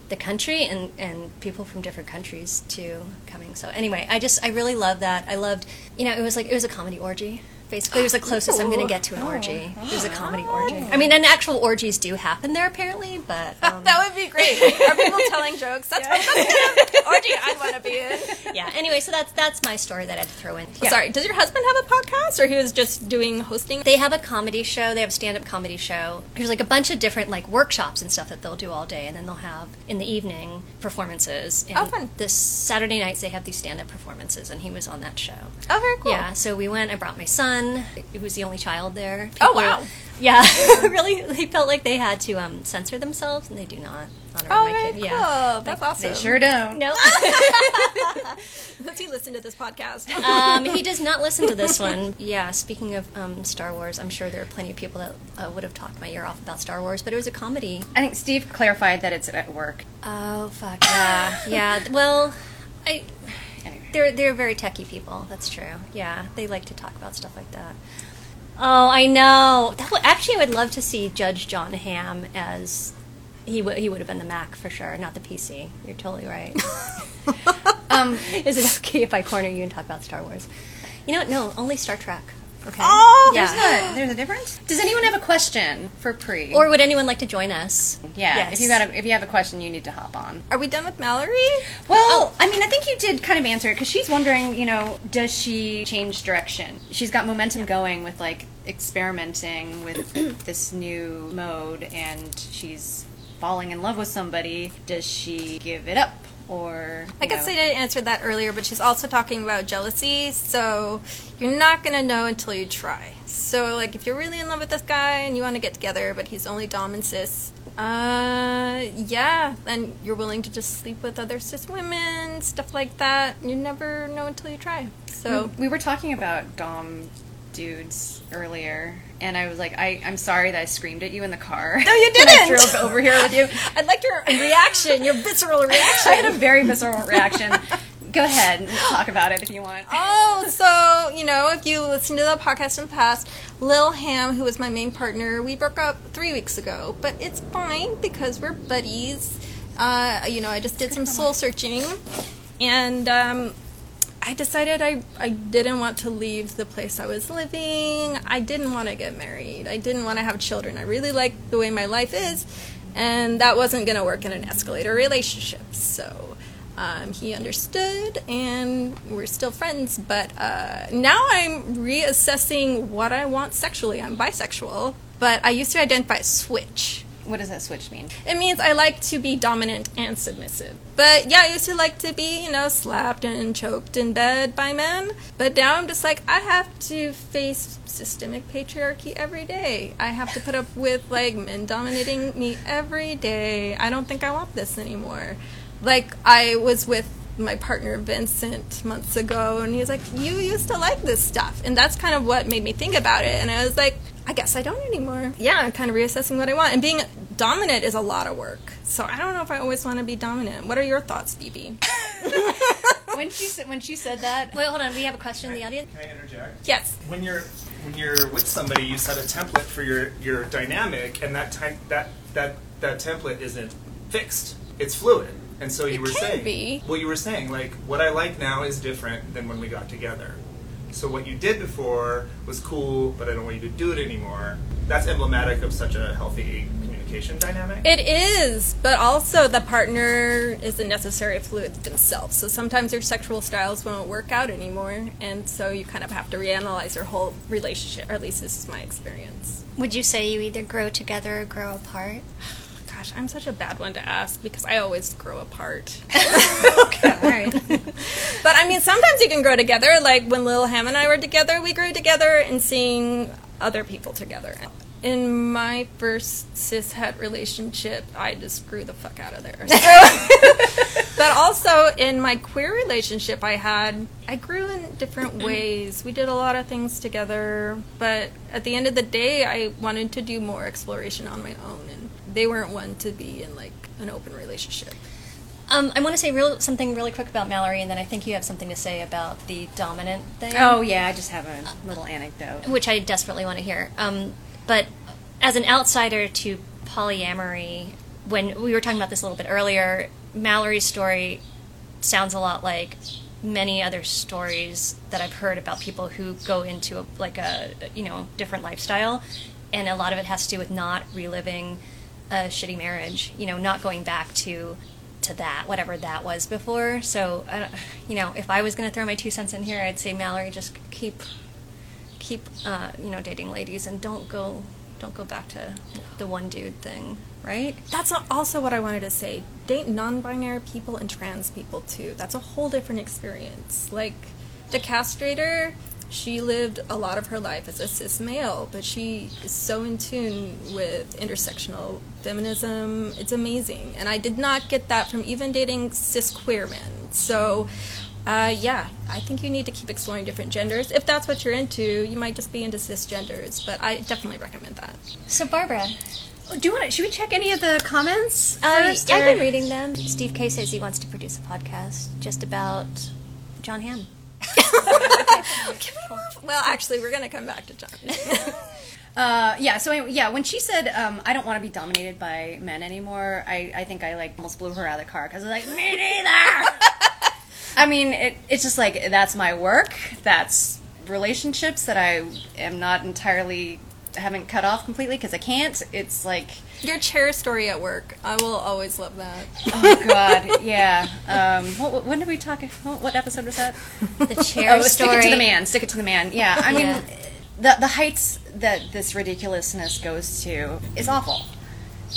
the country and, and people from different countries too coming. So anyway, I just I really love that. I loved you know it was like it was a comedy orgy. Basically, it was the closest I'm going to get to an orgy. It was a comedy orgy. I mean, and actual orgies do happen there apparently, but um, that would be great. Are people telling jokes? That's, kind of orgy I'd want to be in. yeah. Anyway, so that's that's my story that I'd throw in. Yeah. Sorry, does your husband have a podcast, or he was just doing hosting? They have a comedy show. They have a stand-up comedy show. There's like a bunch of different like workshops and stuff that they'll do all day, and then they'll have in the evening performances. And Oh, fun. This Saturday nights they have these stand-up performances, and he was on that show. Oh, very cool. Yeah, so we went. I brought my son. He was the only child there. Oh, wow. Yeah, really. They felt like they had to um, censor themselves, and they do not. Honor Oh, my kid. cool. Yeah. That's awesome. They sure don't. No, Does he listen to this podcast? um, he does not listen to this one. Yeah, speaking of um, Star Wars, I'm sure there are plenty of people that uh, would have talked my ear off about Star Wars, but it was a comedy. I think Steve clarified that it's at work. Oh fuck yeah, yeah. Well, I. they're they're very techie people. That's true. Yeah, they like to talk about stuff like that. Oh, I know. Would, actually, I would love to see Judge John Hamm as he would he would have been the Mac for sure, not the PC. You're totally right. Um, Is it okay if I corner you and talk about Star Wars? You know what? No, only Star Trek. Okay. Oh, yeah. there's a, there's a difference. Does anyone have a question for Pri? Or would anyone like to join us? yeah, Yes. if you got a, if you have a question, you need to hop on. Are we done with Mallory? Well, oh. I mean, I think you did kind of answer it because she's wondering, you know, does she change direction? She's got momentum going with like experimenting with this new mode, and she's falling in love with somebody. Does she give it up, or I guess know- I didn't answer that earlier, but she's also talking about jealousy. So you're not gonna know until you try. So like, if you're really in love with this guy and you want to get together, but he's only dom and cis, uh, yeah, then you're willing to just sleep with other cis women, stuff like that. You never know until you try. So we were talking about dom dudes earlier, and I was like, I, I'm sorry that I screamed at you in the car. no, you didn't. I drove over here with you. I liked your reaction, your visceral reaction. I had a very visceral reaction. Go ahead and talk about it if you want. Oh, so you know, if you listen to the podcast in the past, Lil Ham, who was my main partner, we broke up three weeks ago, but it's fine because we're buddies. Uh, you know, I just did some soul searching, and um, I decided I I didn't want to leave the place I was living. I didn't want to get married. I didn't want to have children. I really liked the way my life is, and that wasn't going to work in an escalator relationship. So. Um, he understood, and we're still friends. But uh, now I'm reassessing what I want sexually. I'm bisexual, but I used to identify as switch. What does that switch mean? It means I like to be dominant and submissive. But yeah, I used to like to be, you know, slapped and choked in bed by men. But now I'm just like, I have to face systemic patriarchy every day. I have to put up with, like, men dominating me every day. I don't think I want this anymore. Like, I was with my partner Vincent months ago, and he was like, You used to like this stuff. And that's kind of what made me think about it. And I was like, I guess I don't anymore. Yeah, I'm kind of reassessing what I want. And being dominant is a lot of work. So I don't know if I always want to be dominant. What are your thoughts, Phoebe? When she said when she said that, Wait, hold on. We have a question in the audience. Can I interject? yes. When you're when you're with somebody, you set a template for your your dynamic, and that time that that that template isn't fixed. It's fluid. And so you It were can saying, be. well, you were saying like what I like now is different than when we got together. So what you did before was cool, but I don't want you to do it anymore. That's emblematic of such a healthy communication dynamic. It is, but also the partner isn't necessarily fluid themselves. So sometimes your sexual styles won't work out anymore, and so you kind of have to reanalyze your whole relationship. Or at least this is my experience. Would you say you either grow together or grow apart? Gosh, I'm such a bad one to ask because I always grow apart. okay, all right. But I mean, sometimes you can grow together. Like when Lil Ham and I were together, we grew together and seeing other people together. In my first cis het relationship, I just grew the fuck out of there. but also in my queer relationship I had, I grew in different mm-hmm. ways. We did a lot of things together, but at the end of the day, I wanted to do more exploration on my own, they weren't one to be in like an open relationship. Um, I want to say real, something really quick about Mallory, and then I think you have something to say about the dominant thing. oh yeah, I just have a little anecdote. which I desperately want to hear. Um, but as an outsider to polyamory, when we were talking about this a little bit earlier, Mallory's story sounds a lot like many other stories that I've heard about people who go into a, like a you know different lifestyle, and a lot of it has to do with not reliving a shitty marriage. You know, not going back to to that whatever that was before. So, uh, you know, if I was going to throw my two cents in here, I'd say Mallory just keep keep uh, you know dating ladies and don't go don't go back to the one dude thing, right? That's also what I wanted to say. Date non-binary people and trans people too. That's a whole different experience. Like the castrator, she lived a lot of her life as a cis male, but she is so in tune with intersectional feminism. It's amazing, and I did not get that from even dating cis queer men. So. Uh, yeah, I think you need to keep exploring different genders. If that's what you're into, you might just be into cisgenders, but I definitely recommend that. So Barbara, Do you want to? Should we check any of the comments uh. I've been reading them. Steve K says he wants to produce a podcast just about John Hamm. Well, actually, we're going to come back to John. Uh, yeah. So anyway, yeah, when she said, um, "I don't want to be dominated by men anymore," I, I think I like almost blew her out of the car because I was like, "Me neither." I mean, it, it's just like that's my work. That's relationships that I am not entirely haven't cut off completely because I can't. It's like, Your chair story at work. I will always love that. oh god, yeah. Um, what, what- when did we talk? What, episode was that? The chair oh, stick it to the man. Stick it to the man. Yeah, I mean, Yeah. the the heights that this ridiculousness goes to is awful.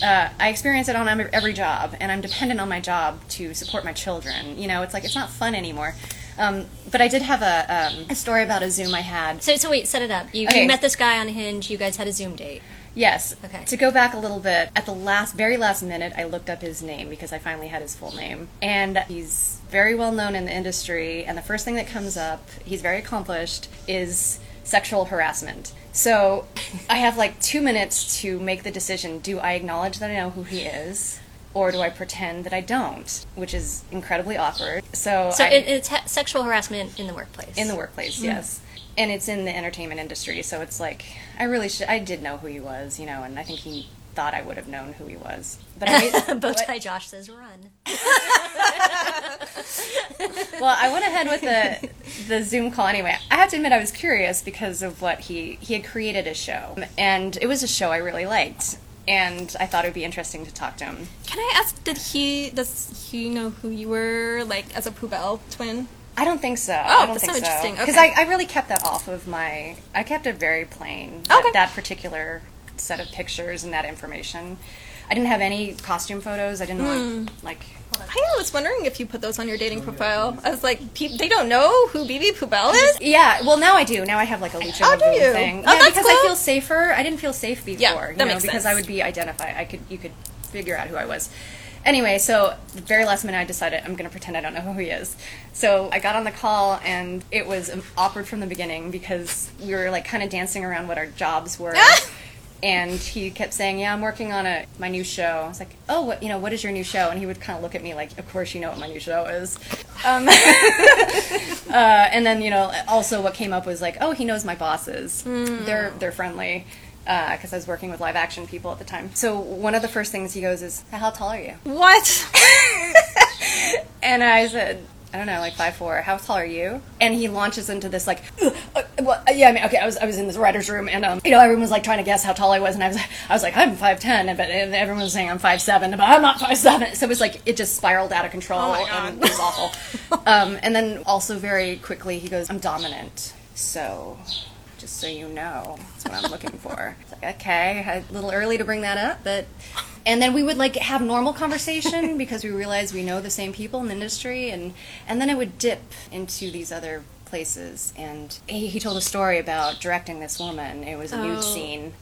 Uh, I experience it on every, every job, and I'm dependent on my job to support my children. You know, it's like it's not fun anymore. Um, but I did have a, um, a story about a Zoom I had. So, so wait, set it up. You, Okay. you met this guy on Hinge. You guys had a Zoom date. Yes. Okay. To go back a little bit, at the last, very last minute, I looked up his name because I finally had his full name. And he's very well known in the industry. And the first thing that comes up, he's very accomplished, is sexual harassment. So I have like two minutes to make the decision do I acknowledge that I know who he is? Or do I pretend that I don't? Which is incredibly awkward. So, So I, it, it's ha- sexual harassment in the workplace. in the workplace, hmm. yes. And it's in the entertainment industry, so it's like I really should. I did know who he was, you know, and I think he thought I would have known who he was. But I, Bowtie Josh says run. well, I went ahead with the the Zoom call anyway. I have to admit, I was curious because of what he he had created a show, and it was a show I really liked, and I thought it would be interesting to talk to him. Can I ask, did he, does he know who you were, like, as a Poubelle twin? I don't think so. Oh, I don't that's think so interesting. Because Okay. I, I really kept that off of my. I kept it very plain. That, Okay. that particular set of pictures and that information. I didn't have any costume photos. I didn't Hmm. want like. I was wondering if you put those on your dating profile. I was like, pe- they don't know who BB Poubelle is? Yeah, well now I do. Now I have like a Lucha Oh, do you? thing. Oh, yeah, that's because I cool. feel safer. I didn't feel safe before. Yeah, you that know, makes because sense. I would be identified. I could you could figure out who I was. Anyway, so the very last minute I decided I'm going to pretend I don't know who he is. So I got on the call and it was um, awkward from the beginning because we were like kind of dancing around what our jobs were. And he kept saying, "Yeah, I'm working on a my new show." I was like, "Oh, what you know? What is your new show?" And he would kind of look at me like, "Of course you know what my new show is." Um, uh, and then you know, also what came up was like, "Oh, he knows my bosses. They're they're friendly." Because I was working with live action people at the time. So one of the first things he goes is, "How tall are you?" What? And I said, I don't know, like five four. How tall are you? And he launches into this like, uh, well, uh, yeah, I mean, okay, I was I was in this writer's room, and um, you know, everyone was like trying to guess how tall I was, and I was I was like, I'm five ten, but and everyone was saying I'm five seven, but I'm not five seven. So it was like it just spiraled out of control, Oh and it was awful. um, and then also very quickly he goes, I'm dominant, so. Just so you know, that's what I'm looking for. It's like, okay, a little early to bring that up, but and then we would like have normal conversation because we realized we know the same people in the industry and and then it would dip into these other places and he, he told a story about directing this woman it was a nude Oh. scene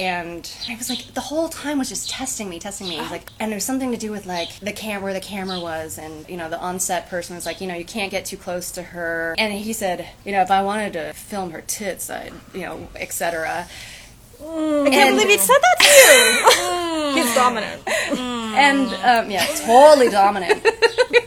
and I was like the whole time was just testing me testing me. Like and there's something to do with like the cam where the camera was and you know the on-set person was like you know you can't get too close to her. And he said you know if I wanted to film her tits I'd you know etc I can't believe he said that to you. He's dominant. and um, yeah totally dominant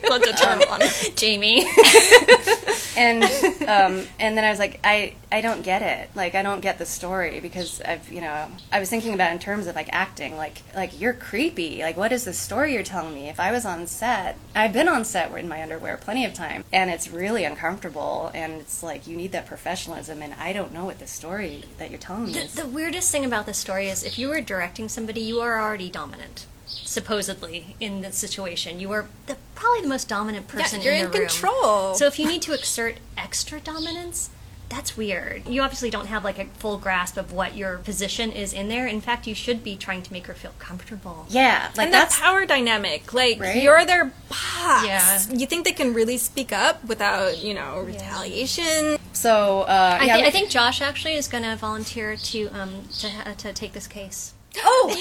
Put the term on. Jamie. and um, and then I was like, I I don't get it. Like I don't get the story because I've you know I was thinking about it in terms of like acting. Like like you're creepy. Like what is the story you're telling me? If I was on set, I've been on set in my underwear plenty of time, and it's really uncomfortable. And it's like you need that professionalism, and I don't know what the story that you're telling me The, is. the weirdest thing about this story is if you were directing somebody, you are already dominant. Supposedly in the situation, you are the, probably the most dominant person you're in in the room. control. So if you need to exert extra dominance, that's weird. You obviously don't have like a full grasp of what your position is in there. In fact, you should be trying to make her feel comfortable. yeah, like and that that's power dynamic, like Right? you're their boss. Yeah. You think they can really speak up without, you know, retaliation? so. Uh, I, yeah, thi- I think Josh actually is going to volunteer to um to ha- to take this case. Oh,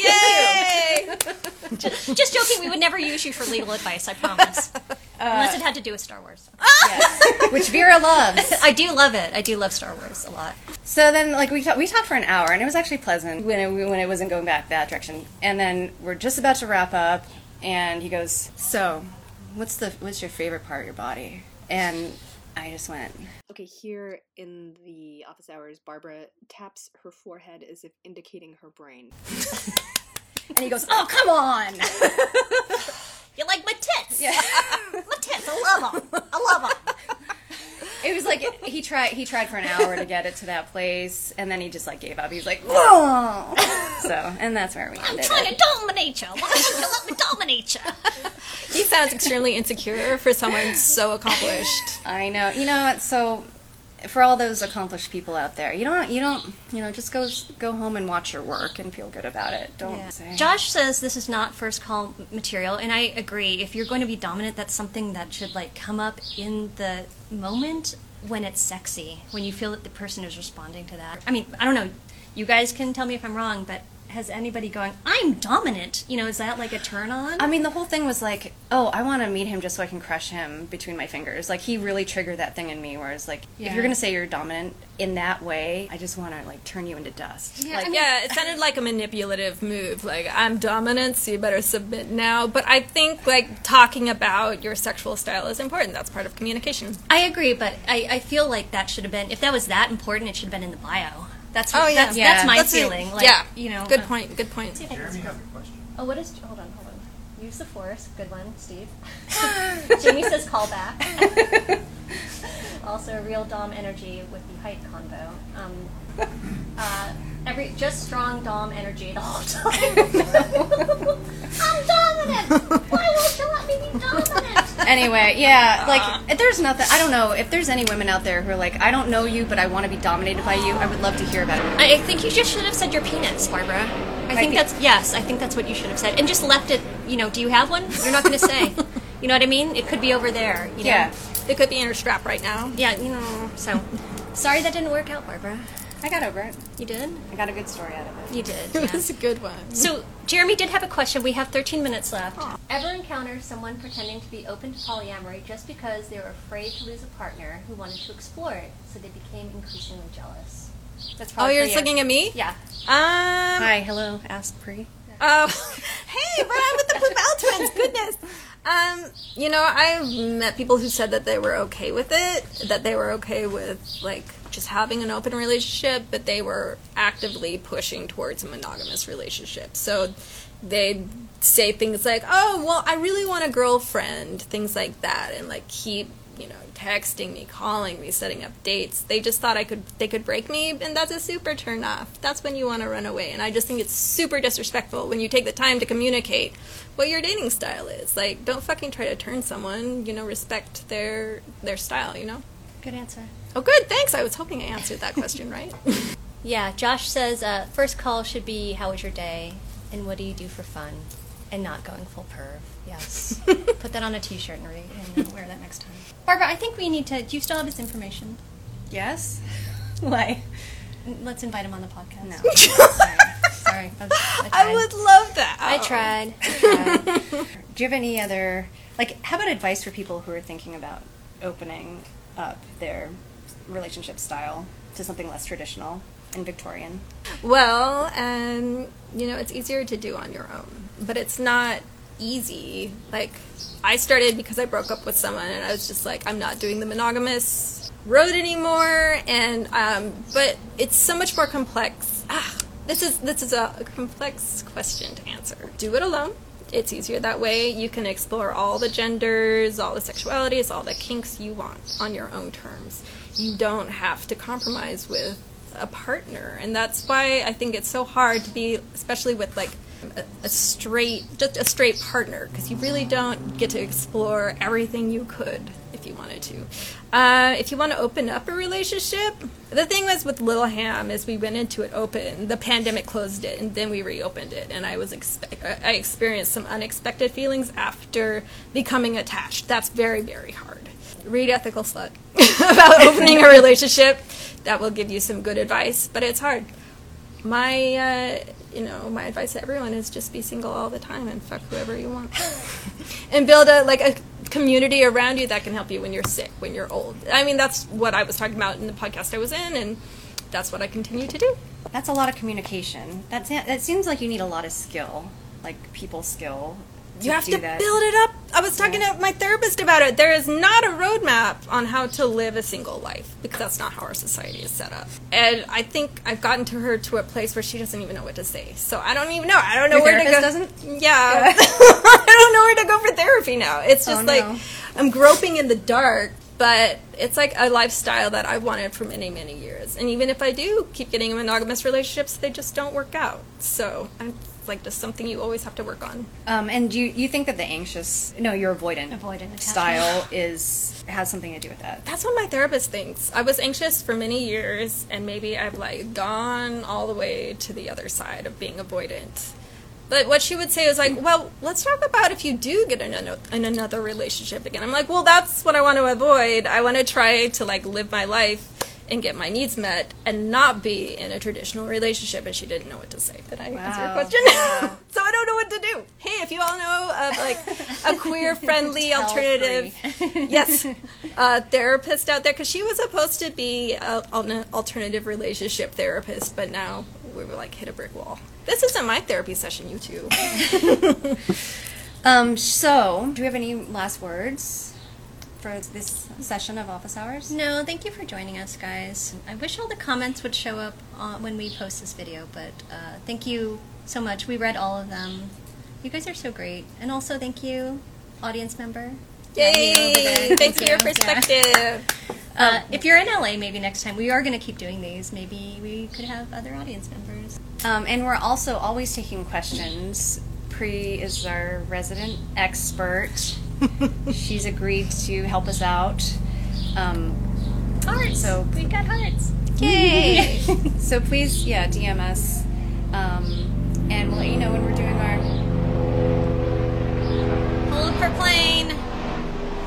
Yay! Just joking. We would never use you for legal advice. I promise. Uh, Unless it had to do with Star Wars. yes. which Vera loves. I do love it. I do love Star Wars a lot. So then, like we ta- we talked for an hour, and it was actually pleasant when it, when it wasn't going back that direction. And then we're just about to wrap up, and he goes, "So, what's the what's your favorite part of your body?" And I just went, Okay, here in the office hours, Barbara taps her forehead as if indicating her brain. and he goes, "Oh, come on!" You like my tits? Yeah. my tits. I love them. I love them. It was like he tried. He tried for an hour to get it to that place, and then he just like gave up. He's like, "Whoa!" So, and that's where we I'm ended trying it. to dominate you. Why don't you let me dominate you? He sounds extremely insecure for someone so accomplished. I know. You know what? So, for all those accomplished people out there, you don't. You don't. You know, just go go home and watch your work and feel good about it. Don't say. Josh says this is not first call material, and I agree. If you're going to be dominant, that's something that should like come up in the moment when it's sexy, when you feel that the person is responding to that. I mean, I don't know. You guys can tell me if I'm wrong, but has anybody going, "I'm dominant"? You know, is that like a turn on? I mean, the whole thing was like, oh, I want to meet him just so I can crush him between my fingers. Like, he really triggered that thing in me where it's like, if you're going to say you're dominant in that way, I just want to, like, turn you into dust. Like, yeah, it sounded like a manipulative move. Like, I'm dominant, so you better submit now. But I think, like, talking about your sexual style is important. That's part of communication. I agree, but I, I feel like that should have been if that was that important, it should have been in the bio. That's Oh, yeah. that's, Yeah. that's my That's it. feeling. Like, yeah, you know, Good point. Good point. see if I can Jeremy has a question. Oh, what is? Hold on, hold on. Use the force. Good one, Steve. Jamie says call back. also, real dom energy with the height combo. Um, uh, every just strong dom energy the whole time. I'm dominant. Why won't you let me be dominant? Anyway, yeah, like, there's nothing, I don't know, if there's any women out there who are like, I don't know you, but I want to be dominated by you, I would love to hear about it. I I think you just should have said your penis, Barbara. I think pe- that's yes. I think that's what you should have said, and just left it. You know, do you have one? You're not going to say. You know what I mean? It could be over there. You know? Yeah. It could be in her strap right now. Yeah. You know. So, sorry that didn't work out, Barbara. I got over it. You did. I got a good story out of it. You did. It Yeah. was a good one. So, Jeremy did have a question. We have 13 minutes left. Ever encounter someone pretending to be open to polyamory just because they were afraid to lose a partner who wanted to explore it, so they became increasingly jealous? That's probably Oh, you're for just looking at me? Yeah. Um. Hi, hello, ask Pri. Oh, hey, Brian with the Poubelle twins. Goodness. Um, you know, I've met people who said that they were okay with it, that they were okay with like just having an open relationship, but they were actively pushing towards a monogamous relationship. So they'd say things like, "Oh, well, I really want a girlfriend," things like that, and like keep you know texting me, calling me, setting up dates. They just thought I could they could break me, and that's a super turn off. That's when you want to run away, and I just think it's super disrespectful when you take the time to communicate what your dating style is. Like, don't fucking try to turn someone. You know, respect their their style. You know. Good answer. Oh, good. Thanks. I was hoping I answered that question right. Yeah, Josh says uh, first call should be how was your day and what do you do for fun, and not going full perv. Yes, put that on a T-shirt and, re- and wear that next time. Barbara, I think we need to. Do you still have his information? Yes? Why? Let's invite him on the podcast. No. Sorry, sorry. I, I. I would love that. I tried. I tried. Do you have any other, like, how about advice for people who are thinking about opening up their relationship style to something less traditional and Victorian? Well, and you know, it's easier to do on your own, but it's not easy. Like, I started because I broke up with someone, and I was just like, I'm not doing the monogamous road anymore. And um, but it's so much more complex. Ah, this is this is a complex question to answer. Do it alone. It's easier that way. You can explore all the genders, all the sexualities, all the kinks you want on your own terms. You don't have to compromise with a partner. And that's why i think it's so hard to be especially with like a, a straight just a straight partner because you really don't get to explore everything you could if you wanted to. Uh, if you want to open up a relationship the thing was with little ham is we went into it open the pandemic closed it and then we reopened it and i was expect i experienced some unexpected feelings after becoming attached. That's very very hard read ethical slut about opening a relationship. That will give you some good advice but it's hard. My uh, you know my advice to everyone is just be single all the time and fuck whoever you want. And build a like a community around you that can help you when you're sick when you're old. I mean that's what i was talking about in the podcast i was in and that's what i continue to do. That's a lot of communication. That's, that seems like you need a lot of skill, like people skill. You have to that. build it up. I was talking to my therapist about it. There is not a roadmap on how to live a single life because that's not how our society is set up. And I think I've gotten to her to a place where she doesn't even know what to say. So I don't even know. I don't know Your where to go. doesn't? Yeah. I don't know where to go for therapy now. It's oh, just Oh, like no. I'm groping in the dark. But it's like a lifestyle that I've wanted for many, many years. And even if I do keep getting monogamous relationships, they just don't work out. So it's like just something you always have to work on. Um, and you you think that the anxious, no, your avoidant, Avoidant style is has something to do with that. That's what my therapist thinks. I was anxious for many years, and maybe I've like gone all the way to the other side of being avoidant. But what she would say is like, well, let's talk about if you do get in, ano- in another relationship again. I'm like, well, that's what I want to avoid. I want to try to like live my life and get my needs met and not be in a traditional relationship. And she didn't know what to say. Did I answer your Wow. question? so I don't know what to do. Hey, if you all know of like a queer friendly alternative yes, uh, therapist out there because she was supposed to be a, an alternative relationship therapist, but now we were like hit a brick wall. This isn't my therapy session, you two. Um, so, do we have any last words for this session of office hours? No, thank you for joining us, guys. I wish all the comments would show up uh, when we post this video, but uh, thank you so much. We read all of them. You guys are so great. And also, thank you, audience member. Maggie over there. Yay! Thanks for your you. Yeah. perspective. Uh, if you're in LA, maybe next time we are going to keep doing these. Maybe we could have other audience members. Um, and we're also always taking questions. Pri is our resident expert. She's agreed to help us out. Um, Hearts. So- we've got hearts. Yay! so please, yeah, DM us, um, and we'll let you know when we're doing our Hold for plane.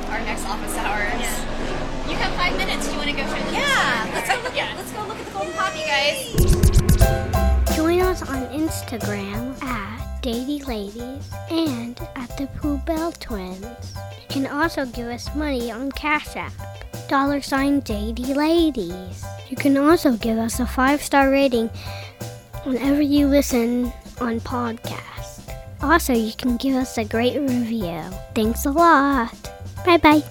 our next office hours. Yeah. You have five minutes. Do you want to go through this? Yeah, Let's go look at. Let's go look at the golden poppy, guys. Join us on Instagram at Datey Ladies and at the Poubelle Twins. You can also give us money on Cash App. Dollar sign Datey Ladies. You can also give us a five star rating whenever you listen on podcast. Also, you can give us a great review. Thanks a lot. Bye bye.